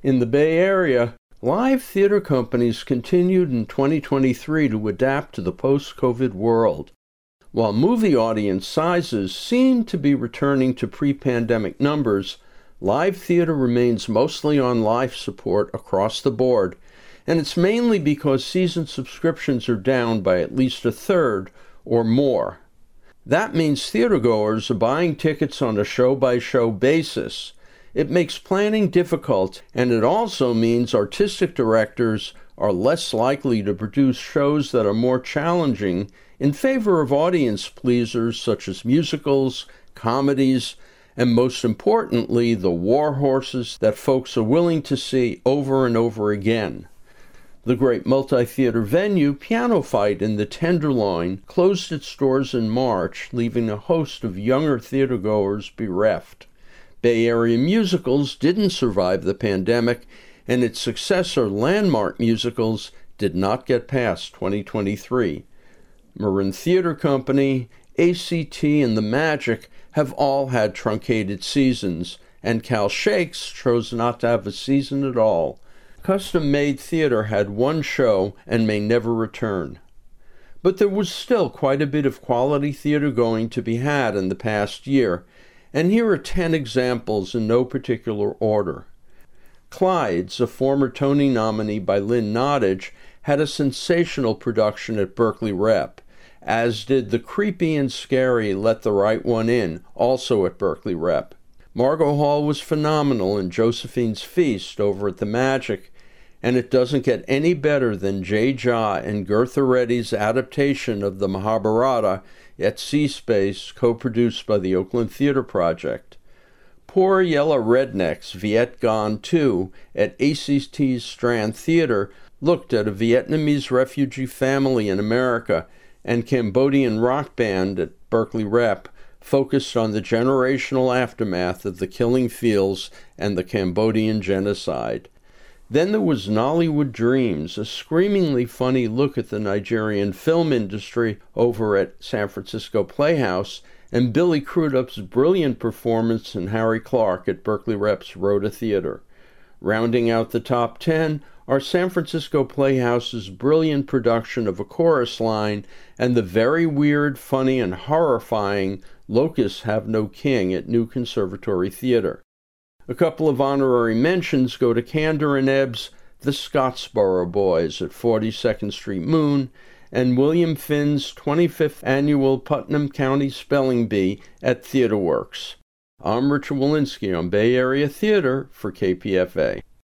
In the Bay Area, live theater companies continued in 2023 to adapt to the post COVID world. While movie audience sizes seem to be returning to pre pandemic numbers, live theater remains mostly on life support across the board, and it's mainly because season subscriptions are down by at least a third or more. That means theatergoers are buying tickets on a show by show basis. It makes planning difficult, and it also means artistic directors are less likely to produce shows that are more challenging in favor of audience pleasers such as musicals, comedies, and most importantly, the war horses that folks are willing to see over and over again. The great multi theater venue, Piano Fight in the Tenderloin, closed its doors in March, leaving a host of younger theatergoers bereft. Bay Area musicals didn't survive the pandemic, and its successor, Landmark Musicals, did not get past 2023. Marin Theater Company, ACT, and The Magic have all had truncated seasons, and Cal Shakes chose not to have a season at all. Custom Made Theater had one show and may never return. But there was still quite a bit of quality theater going to be had in the past year, and here are 10 examples in no particular order. Clyde's, a former Tony nominee by Lynn Nottage, had a sensational production at Berkeley Rep, as did the creepy and scary Let the Right One In, also at Berkeley Rep. Margo Hall was phenomenal in Josephine's Feast over at the Magic, and it doesn't get any better than Jay Jha and Gertha Reddy's adaptation of the Mahabharata at Z Space, co produced by the Oakland Theater Project. Poor Yella Rednecks Vietgone 2 at ACT's Strand Theater looked at a Vietnamese refugee family in America and Cambodian rock band at Berkeley Rep focused on the generational aftermath of the killing fields and the Cambodian genocide. Then there was Nollywood Dreams, a screamingly funny look at the Nigerian film industry over at San Francisco Playhouse, and Billy Crudup's brilliant performance in Harry Clarke at Berkeley Rep's Roda Theater. Rounding out the top 10 are San Francisco Playhouse's brilliant production of A Chorus Line and the very weird, funny, and horrifying Locusts Have No King at New Conservatory Theater. A couple of honorary mentions go to Kander and Ebb's The Scottsboro Boys at 42nd Street Moon and William Finn's 25th annual Putnam County Spelling Bee at TheatreWorks. I'm Richard Wolinsky on Bay Area Theater for KPFA.